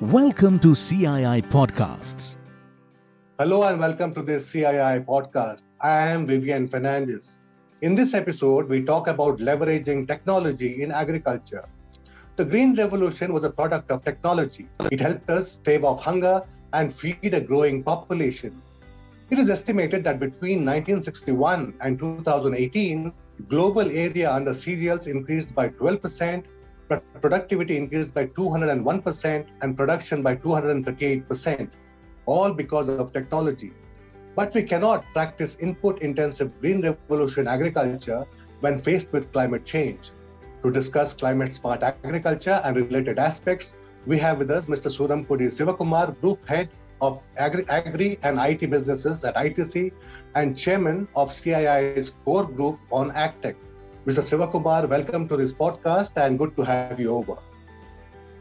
Welcome to CII Podcasts. Hello and welcome to this CII podcast. I am Vivian Fernandes. In this episode, we talk about leveraging technology in agriculture. The Green Revolution was a product of technology. It helped us stave off hunger and feed a growing population. It is estimated that between 1961 and 2018, global area under cereals increased by 12%, productivity increased by 201%, and production by 238%, all because of technology. But we cannot practice input intensive green revolution agriculture when faced with climate change. To discuss climate smart agriculture and related aspects, we have with us Mr. Surampudi Sivakumar, Group Head of Agri, Agri and IT Businesses at ITC and Chairman of CII's Core Group on AgTech. Mr. Sivakumar, welcome to this podcast and good to have you over.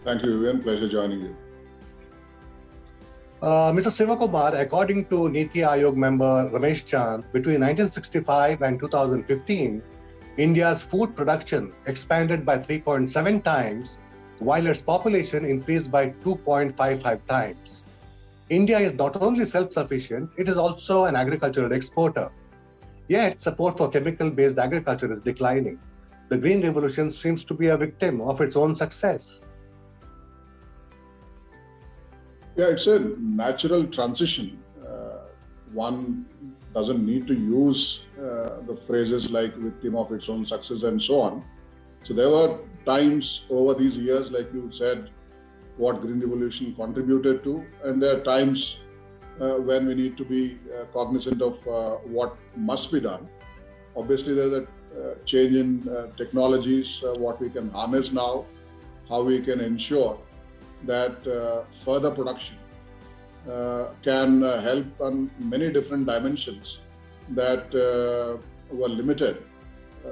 Thank you, Vivian. Pleasure joining you. Uh, Mr. Sivakumar, according to Niti Aayog member Ramesh Chand, between 1965 and 2015, India's food production expanded by 3.7 times, while its population increased by 2.55 times. India is not only self sufficient, it is also an agricultural exporter. Yet, support for chemical based agriculture is declining. The Green Revolution seems to be a victim of its own success. Yeah, it's a natural transition. Uh, one doesn't need to use uh, the phrases like victim of its own success and so on. So there were times over these years, like you said, what Green Revolution contributed to, and there are times when we need to be uh, cognizant of uh, what must be done. Obviously, there's a uh, change in uh, technologies, uh, what we can harness now, how we can ensure that further production can help on many different dimensions that were limited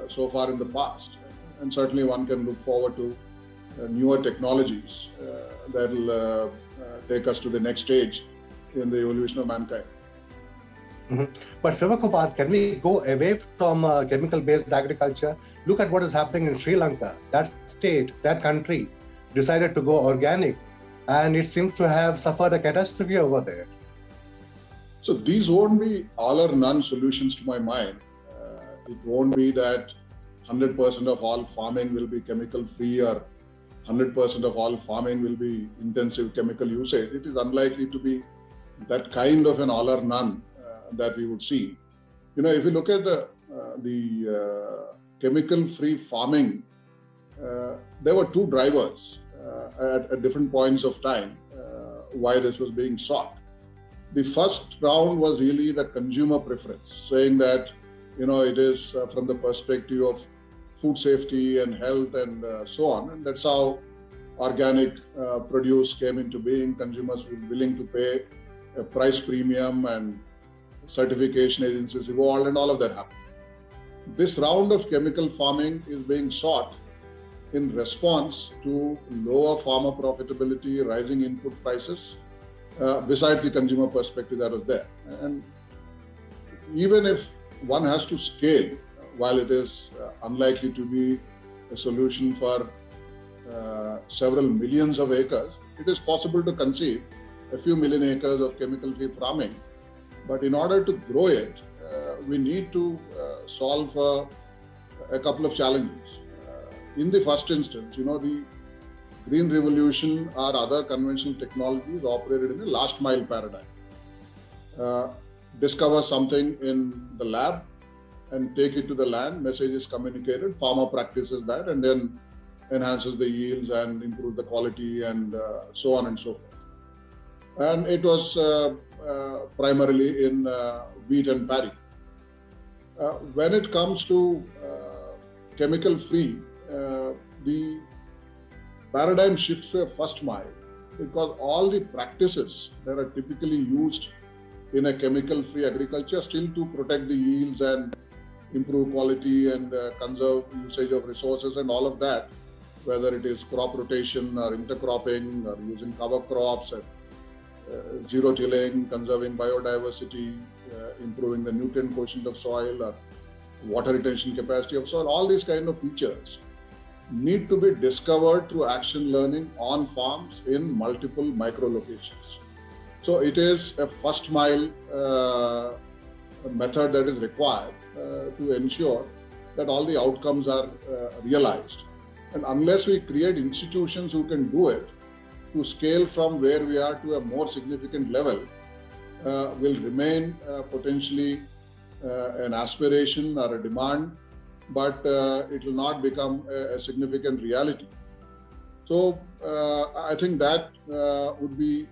so far in the past. And certainly, one can look forward to newer technologies that will take us to the next stage in the evolution of mankind. Mm-hmm. But Sivakumar, can we go away from uh, chemical-based agriculture? Look at what is happening in Sri Lanka. That state, that country, decided to go organic, and it seems to have suffered a catastrophe over there. So these won't be all or none solutions to my mind. Uh, it won't be that 100% of all farming will be chemical-free or 100% of all farming will be intensive chemical usage. It is unlikely to be that kind of an all or none uh, that we would see. You know, if you look at the uh, the uh, chemical-free farming, there were two drivers at, at, different points of time why this was being sought. The first round was really the consumer preference, saying that you know it is uh, from the perspective of food safety and health and uh, so on and that's how organic uh, produce came into being consumers were willing to pay price premium and certification agencies evolved and all of that happened. This round of chemical farming is being sought in response to lower farmer profitability, rising input prices, uh, besides the consumer perspective that was there. And even if one has to scale, while it is uh, unlikely to be a solution for uh, several millions of acres, it is possible to conceive a few million acres of chemical free farming. But in order to grow it, uh, we need to uh, solve uh, a couple of challenges. Uh, in the first instance, you know, the green revolution or other conventional technologies operated in a last mile paradigm. Uh, discover something in the lab and take it to the land, message is communicated, farmer practices that and then enhances the yields and improves the quality and uh, so on and so forth and it was uh, uh, primarily in uh, wheat and paddy. when it comes to chemical free, the paradigm shifts to a first mile because all the practices that are typically used in a chemical free agriculture still to protect the yields and improve quality and uh, conserve usage of resources and all of that whether it is crop rotation or intercropping or using cover crops and zero tilling, conserving biodiversity, uh, improving the nutrient quotient of soil, or water retention capacity of soil, all these kind of features need to be discovered through action learning on farms in multiple micro locations. So it is a first mile uh, method that is required uh, to ensure that all the outcomes are uh, realized. And unless we create institutions who can do it, to scale from where we are to a more significant level uh, will remain uh, potentially uh, an aspiration or a demand, but uh, it will not become a, a significant reality. So uh, I think that uh, would be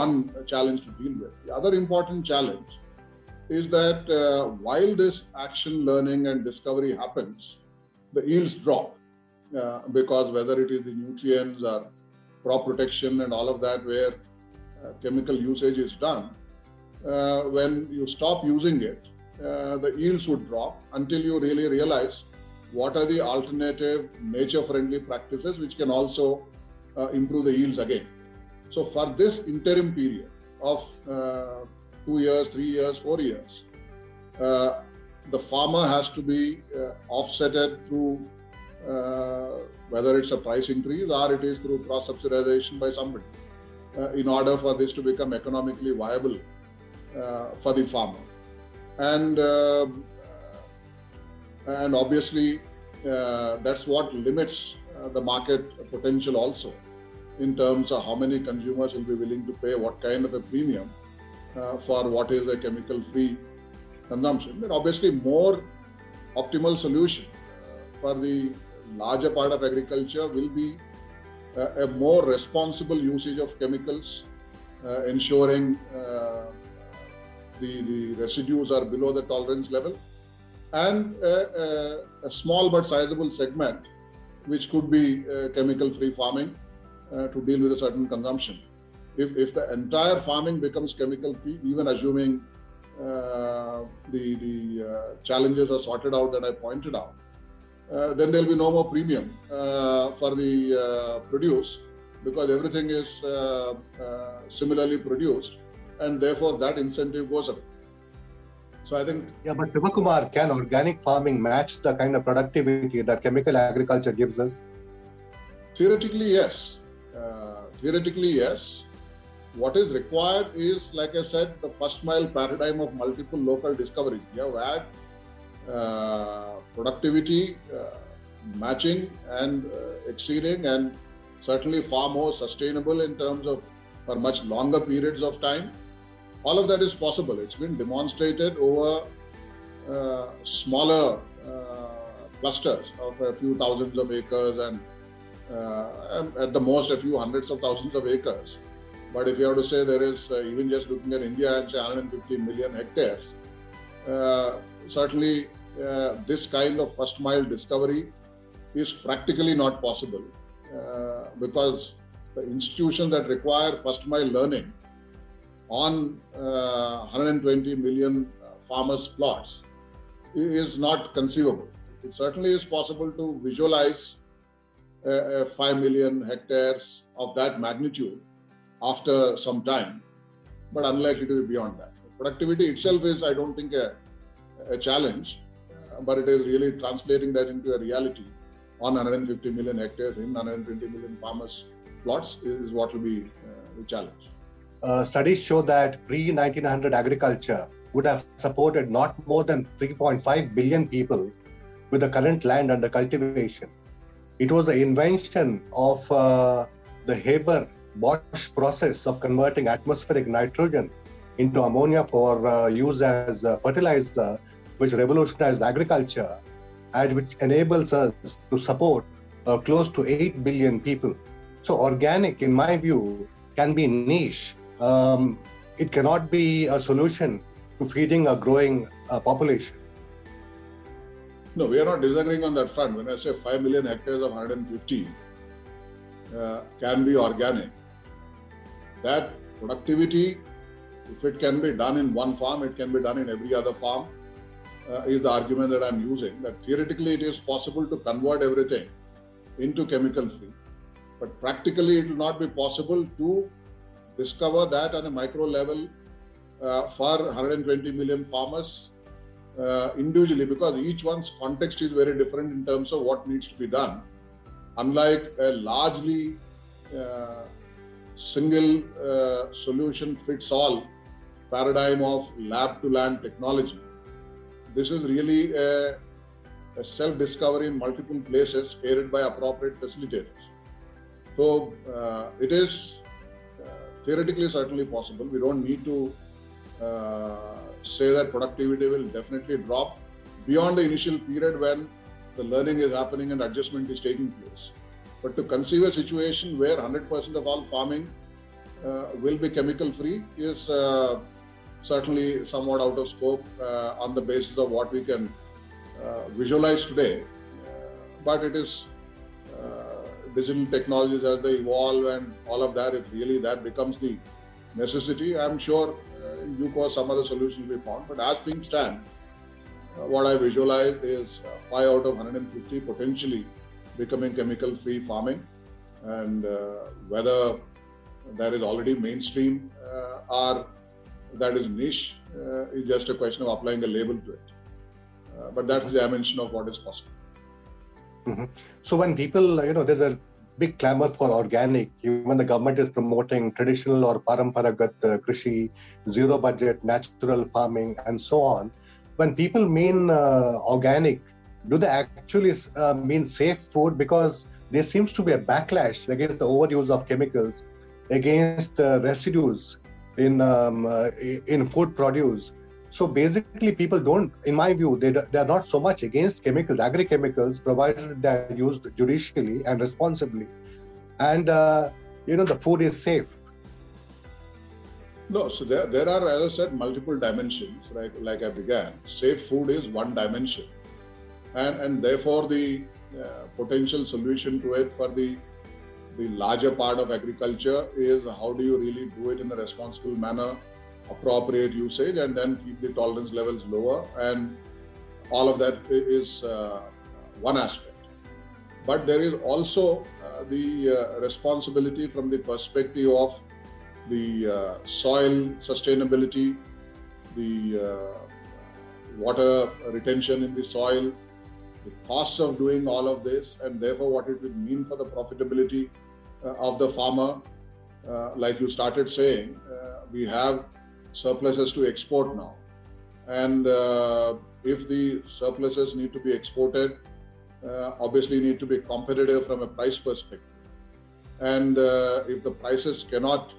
one challenge to deal with. The other important challenge is that while this action learning and discovery happens, the yields drop because whether it is the nutrients or crop protection and all of that, where uh, chemical usage is done, uh, when you stop using it, uh, the yields would drop until you really realize what are the alternative nature friendly practices which can also uh, improve the yields again. So, for this interim period of uh, two years, three years, four years, uh, the farmer has to be offsetted through whether it's a price increase or it is through cross subsidization by somebody, uh, in order for this to become economically viable uh, for the farmer. And and obviously, that's what limits the market potential also in terms of how many consumers will be willing to pay what kind of a premium uh, for what is a chemical free consumption. But obviously, more optimal solution uh, for the larger part of agriculture will be a, a more responsible usage of chemicals, uh, ensuring uh, the, the residues are below the tolerance level, and a, a, a small but sizable segment which could be uh, chemical free farming uh, to deal with a certain consumption. If, if the entire farming becomes chemical free, even assuming uh, the, the uh, challenges are sorted out that I pointed out, uh, then there will be no more premium uh, for the uh, produce because everything is uh, uh, similarly produced and therefore that incentive goes up. So I think. Yeah, but Sivakumar, can organic farming match the kind of productivity that chemical agriculture gives us? Theoretically, yes. Uh, theoretically, yes. What is required is, like I said, the first mile paradigm of multiple local discoveries. You have had uh, productivity uh, matching and uh, exceeding, and certainly far more sustainable in terms of for much longer periods of time. All of that is possible. It's been demonstrated over uh, smaller uh, clusters of a few thousands of acres and uh, at the most a few hundreds of thousands of acres. But if you have to say there is, even just looking at India and say 150 million hectares, certainly uh, this kind of first mile discovery is practically not possible uh, because the institutions that require first mile learning on uh, 120 million farmers' plots is not conceivable. It certainly is possible to visualize uh, 5 million hectares of that magnitude after some time, but unlikely to be beyond that. Productivity itself is, I don't think, a a challenge, but it is really translating that into a reality on 150 million hectares in 120 million farmers' plots is what will be uh, the challenge. Uh, studies show that pre 1900 agriculture would have supported not more than 3.5 billion people with the current land under cultivation. It was the invention of uh, the Haber Bosch process of converting atmospheric nitrogen into ammonia for uh, use as fertilizer which revolutionized agriculture and which enables us to support uh, close to 8 billion people. So, organic, in my view, can be niche. Um, it cannot be a solution to feeding a growing uh, population. No, we are not disagreeing on that front. When I say 5 million hectares of 150 uh, can be organic, that productivity, if it can be done in one farm, it can be done in every other farm uh, is the argument that I'm using. That theoretically it is possible to convert everything into chemical free, but practically it will not be possible to discover that on a micro level uh, for 120 million farmers uh, individually because each one's context is very different in terms of what needs to be done unlike a largely uh, single uh, solution fits all paradigm of lab to land technology, this is really a, a self discovery in multiple places aided by appropriate facilitators. So uh, it is uh, theoretically certainly possible. We don't need to uh, say that productivity will definitely drop beyond the initial period when the learning is happening and adjustment is taking place. But to conceive a situation where 100% of all farming uh, will be chemical free is uh, certainly somewhat out of scope uh, on the basis of what we can uh, visualize today. Uh, but it is uh, digital technologies as they evolve and all of that, if really that becomes the necessity, I'm sure in due course some other solution will be found. But as things stand, what I visualize is 5 out of 150 potentially becoming chemical free farming and uh, whether that is already mainstream uh, or that is niche uh, is just a question of applying a label to it uh, but that's the dimension of what is possible mm-hmm. so when people you know there's a big clamor for organic even the government is promoting traditional or paramparagat uh, krishi zero budget natural farming and so on when people mean uh, organic do they actually uh, mean safe food? Because there seems to be a backlash against the overuse of chemicals, against the residues in um, uh, in food produce. So basically, people don't, in my view, they, they are not so much against chemicals, agri-chemicals, provided they are used judicially and responsibly. And, uh, you know, the food is safe. No, so there, there are, as I said, multiple dimensions, right? Like I began. Safe food is one dimension and, and therefore the uh, potential solution to it for the the larger part of agriculture is how do you really do it in a responsible manner appropriate usage and then keep the tolerance levels lower. And all of that is uh, one aspect. But there is also uh, the uh, responsibility from the perspective of the uh, soil sustainability the uh, water retention in the soil the costs of doing all of this, and therefore what it will mean for the profitability of the farmer. Uh, like you started saying, uh, we have surpluses to export now. And uh, if the surpluses need to be exported, uh, obviously need to be competitive from a price perspective. And uh, if the prices cannot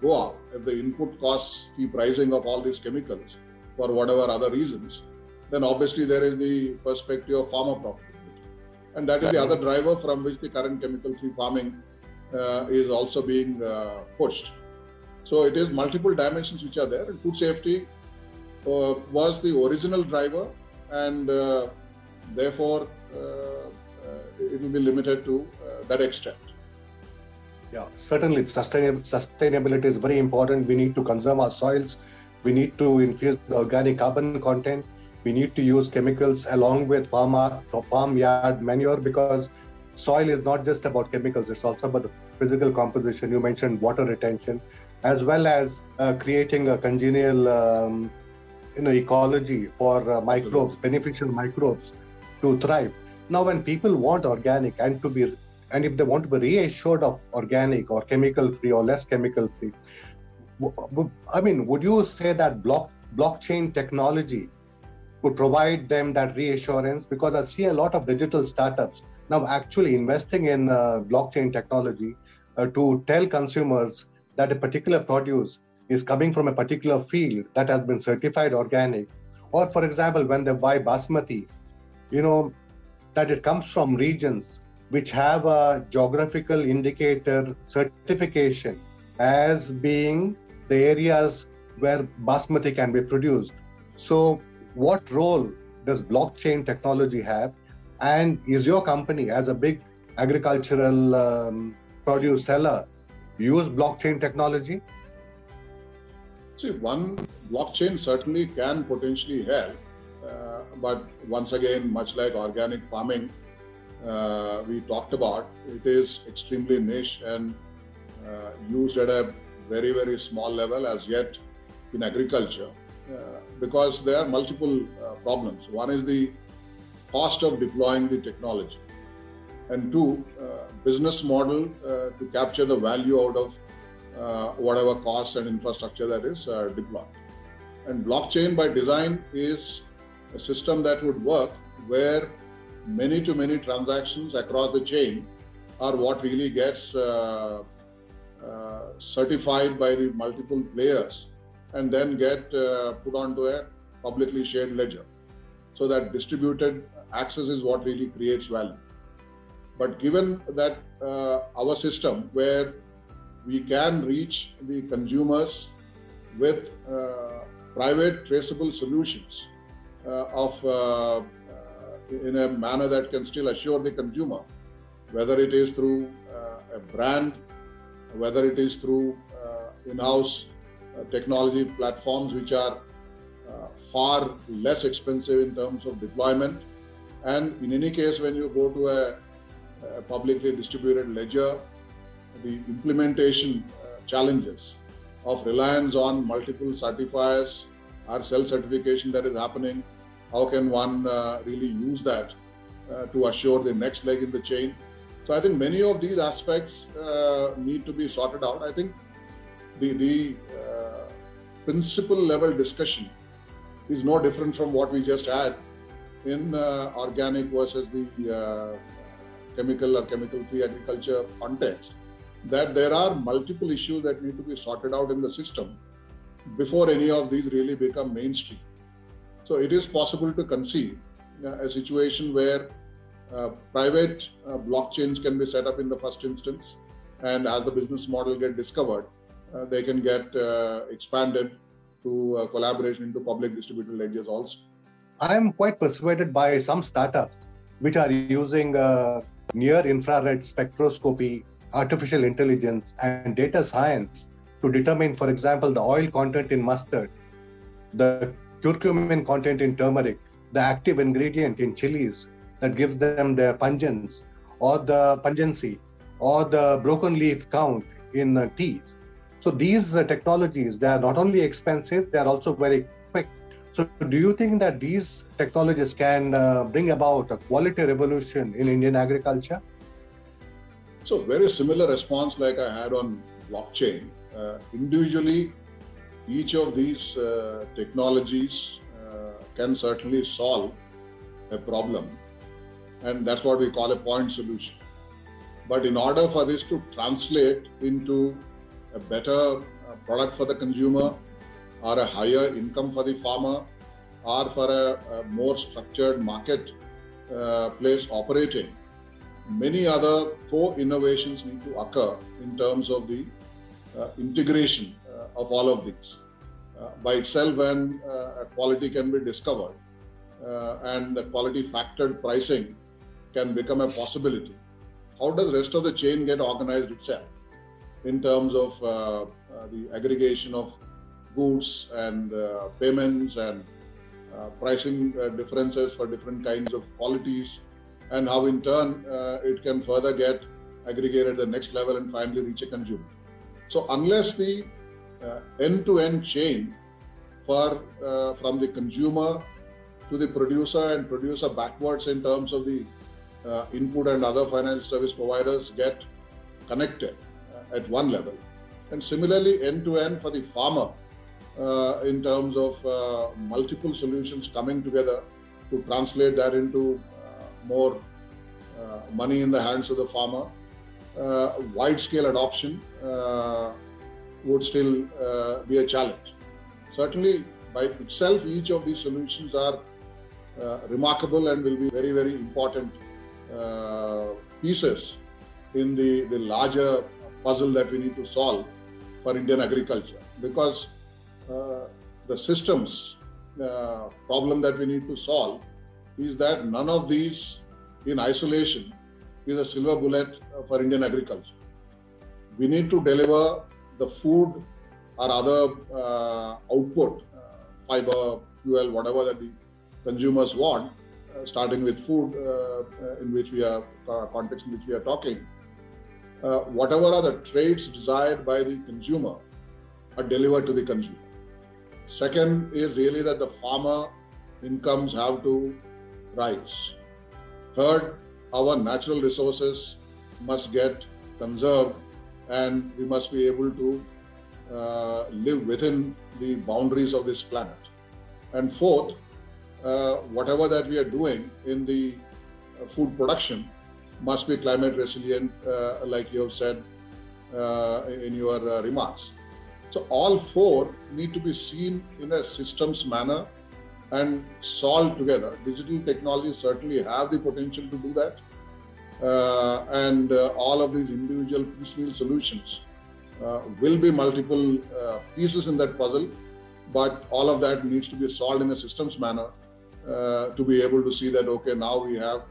go up, if the input costs keep rising of all these chemicals for whatever other reasons, then obviously there is the perspective of farmer profitability. And that is the other driver from which the current chemical free farming uh, is also being uh, pushed. So it is multiple dimensions which are there, and food safety uh, was the original driver, and uh, therefore uh, uh, it will be limited to that extent. Yeah, certainly sustainability is very important. We need to conserve our soils. We need to increase the organic carbon content we need to use chemicals along with farm, farmyard manure because soil is not just about chemicals, it's also about the physical composition. You mentioned water retention, as well as uh, creating a congenial um, you know, ecology for uh, microbes, beneficial microbes to thrive. Now, when people want organic and to be, and if they want to be reassured of organic or chemical free or less chemical free, I mean, would you say that block blockchain technology could provide them that reassurance because I see a lot of digital startups now actually investing in uh, blockchain technology uh, to tell consumers that a particular produce is coming from a particular field that has been certified organic. Or, for example, when they buy basmati, you know, that it comes from regions which have a geographical indicator certification as being the areas where basmati can be produced. So what role does blockchain technology have? And is your company, as a big agricultural um, produce seller, use blockchain technology? See, one blockchain certainly can potentially help, uh, but once again, much like organic farming, uh, we talked about, it is extremely niche and uh, used at a very, very small level as yet in agriculture. Uh, because there are multiple uh, problems. One is the cost of deploying the technology. and two, uh, business model uh, to capture the value out of uh, whatever costs and infrastructure that is deployed. And blockchain by design is a system that would work where many to many transactions across the chain are what really gets uh, uh, certified by the multiple players and then get uh, put onto a publicly shared ledger. So that distributed access is what really creates value. But given that uh, our system, where we can reach the consumers with uh, private traceable solutions uh, of uh, uh, in a manner that can still assure the consumer, whether it is through uh, a brand, whether it is through in-house technology platforms which are far less expensive in terms of deployment. And in any case, when you go to a a publicly distributed ledger, the implementation uh, challenges of reliance on multiple certifiers or self certification that is happening. How can one uh, really use that uh, to assure the next leg in the chain? So I think many of these aspects uh, need to be sorted out. I think the, the uh, principal level discussion is no different from what we just had in uh, organic versus the chemical or chemical free agriculture context, that there are multiple issues that need to be sorted out in the system before any of these really become mainstream. So it is possible to conceive uh, a situation where uh, private uh, blockchains can be set up in the first instance, and as the business model get discovered, uh, they can get uh, expanded to uh, collaboration into public distributed ledgers also. I am quite persuaded by some startups which are using near infrared spectroscopy, artificial intelligence, and data science to determine, for example, the oil content in mustard, the curcumin content in turmeric, the active ingredient in chilies that gives them their pungence, or the pungency, or the broken leaf count in uh, teas. So these uh, technologies, they are not only expensive, they are also very. So do you think that these technologies can uh, bring about a quality revolution in Indian agriculture? So very similar response like I had on blockchain. Uh, individually, each of these uh, technologies uh, can certainly solve a problem, and that's what we call a point solution. But in order for this to translate into a better uh, product for the consumer, or a higher income for the farmer or for a, a more structured market uh, place operating. Many other co-innovations need to occur in terms of the uh, integration uh, of all of these. Uh, by itself, when uh, quality can be discovered uh, and the quality factored pricing can become a possibility, how does the rest of the chain get organized itself in terms of the aggregation of goods and uh, payments and uh, pricing uh, differences for different kinds of qualities, and how in turn it can further get aggregated at the next level and finally reach a consumer. So unless the end-to-end chain for from the consumer to the producer and producer backwards in terms of the uh, input and other financial service providers get connected uh, at one level. And similarly, end to end for the farmer uh, in terms of uh, multiple solutions coming together to translate that into uh, more money in the hands of the farmer. wide scale adoption would still be a challenge. Certainly, by itself, each of these solutions are uh, remarkable and will be very, very important uh, pieces in the, the larger puzzle that we need to solve for Indian agriculture. Because uh, the systems uh, problem that we need to solve is that none of these in isolation is a silver bullet for Indian agriculture. We need to deliver the food or other uh, output, uh, fiber, fuel, whatever that the consumers want, uh, starting with food uh, in which we are, context in which we are talking. whatever are the traits desired by the consumer are delivered to the consumer. Second is really that the farmer incomes have to rise. Third, our natural resources must get conserved and we must be able to uh, live within the boundaries of this planet. And fourth, uh, whatever that we are doing in the uh, food production must be climate resilient, uh, like you have said uh, in your uh, remarks. So all four need to be seen in a systems manner and solved together. Digital technologies certainly have the potential to do that. Uh, and uh, all of these individual piecemeal solutions uh, will be multiple uh, pieces in that puzzle, but all of that needs to be solved in a systems manner uh, to be able to see that, okay, now we have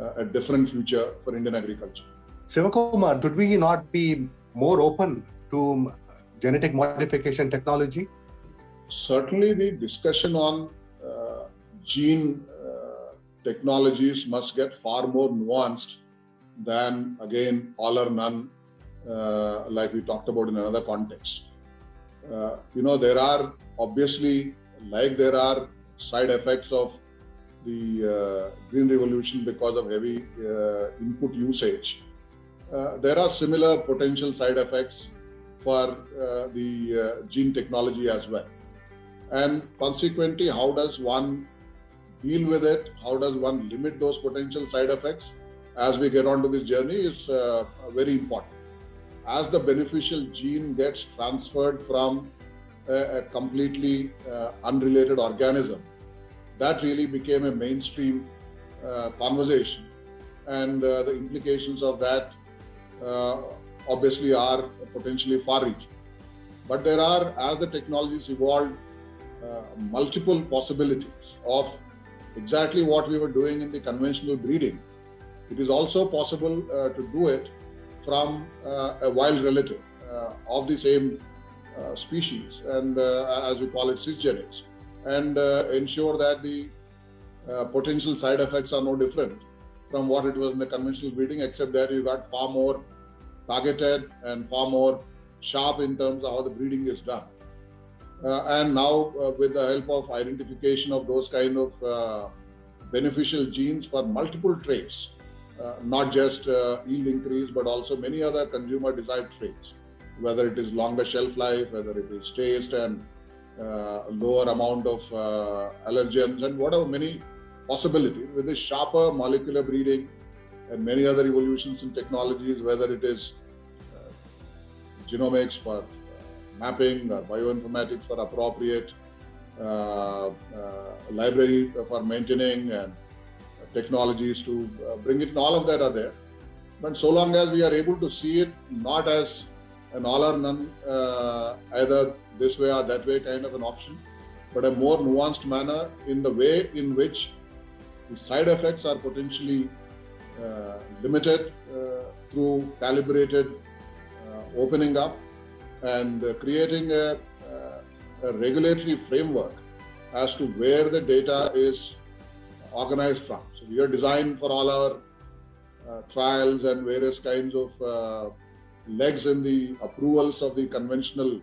uh, a different future for Indian agriculture. Sivakumar, should we not be more open to genetic modification technology? Certainly, the discussion on gene technologies must get far more nuanced than again all or none, uh, like we talked about in another context. Uh, you know, there are obviously, like there are side effects of the uh, green revolution because of heavy uh, input usage. Uh, there are similar potential side effects for uh, the gene technology as well. And consequently, how does one deal with it? How does one limit those potential side effects? as we get onto this journey is uh, very important. As the beneficial gene gets transferred from a, completely uh, unrelated organism, that really became a mainstream uh, conversation. And uh, the implications of that uh, obviously are potentially far reaching. But there are, as the technologies evolved, uh, multiple possibilities of exactly what we were doing in the conventional breeding it is also possible uh, to do it from uh, a wild relative uh, of the same species, and as we call it, cisgenetics, and ensure that the potential side effects are no different from what it was in the conventional breeding, except that you got far more targeted and far more sharp in terms of how the breeding is done. Uh, and now, uh, with the help of identification of those kind of uh, beneficial genes for multiple traits, uh, not just uh, yield increase, but also many other consumer desired traits, whether it is longer shelf life, whether it is taste and uh, lower amount of allergens, and whatever many possibilities with this sharper molecular breeding and many other evolutions in technologies, whether it is genomics for mapping or bioinformatics for appropriate uh, uh, library for maintaining and technologies to uh, bring it, and all of that are there. But so long as we are able to see it not as an all or none, uh, either this way or that way kind of an option, but a more nuanced manner in the way in which the side effects are potentially uh, limited uh, through calibrated uh, opening up and uh, creating a, a regulatory framework as to where the data is organized from. So we are designed for all our uh, trials and various kinds of uh, legs in the approvals of the conventional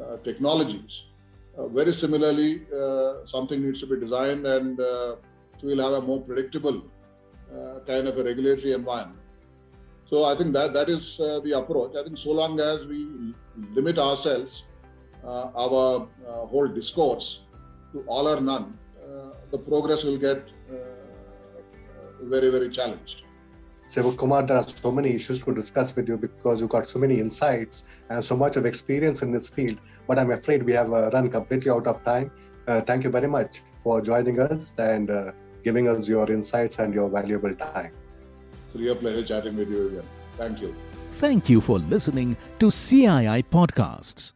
uh, technologies. Uh, very similarly, uh, something needs to be designed and uh, we'll have a more predictable kind of a regulatory environment. So I think that that is the approach. I think so long as we limit ourselves, our whole discourse to all or none, the progress will get very, very challenged. Sivakumar, there are so many issues to discuss with you because you've got so many insights and so much of experience in this field. But I'm afraid we have uh, run completely out of time. Uh, thank you very much for joining us and uh, giving us your insights and your valuable time. It's a real pleasure chatting with you again. Thank you. Thank you for listening to CII Podcasts.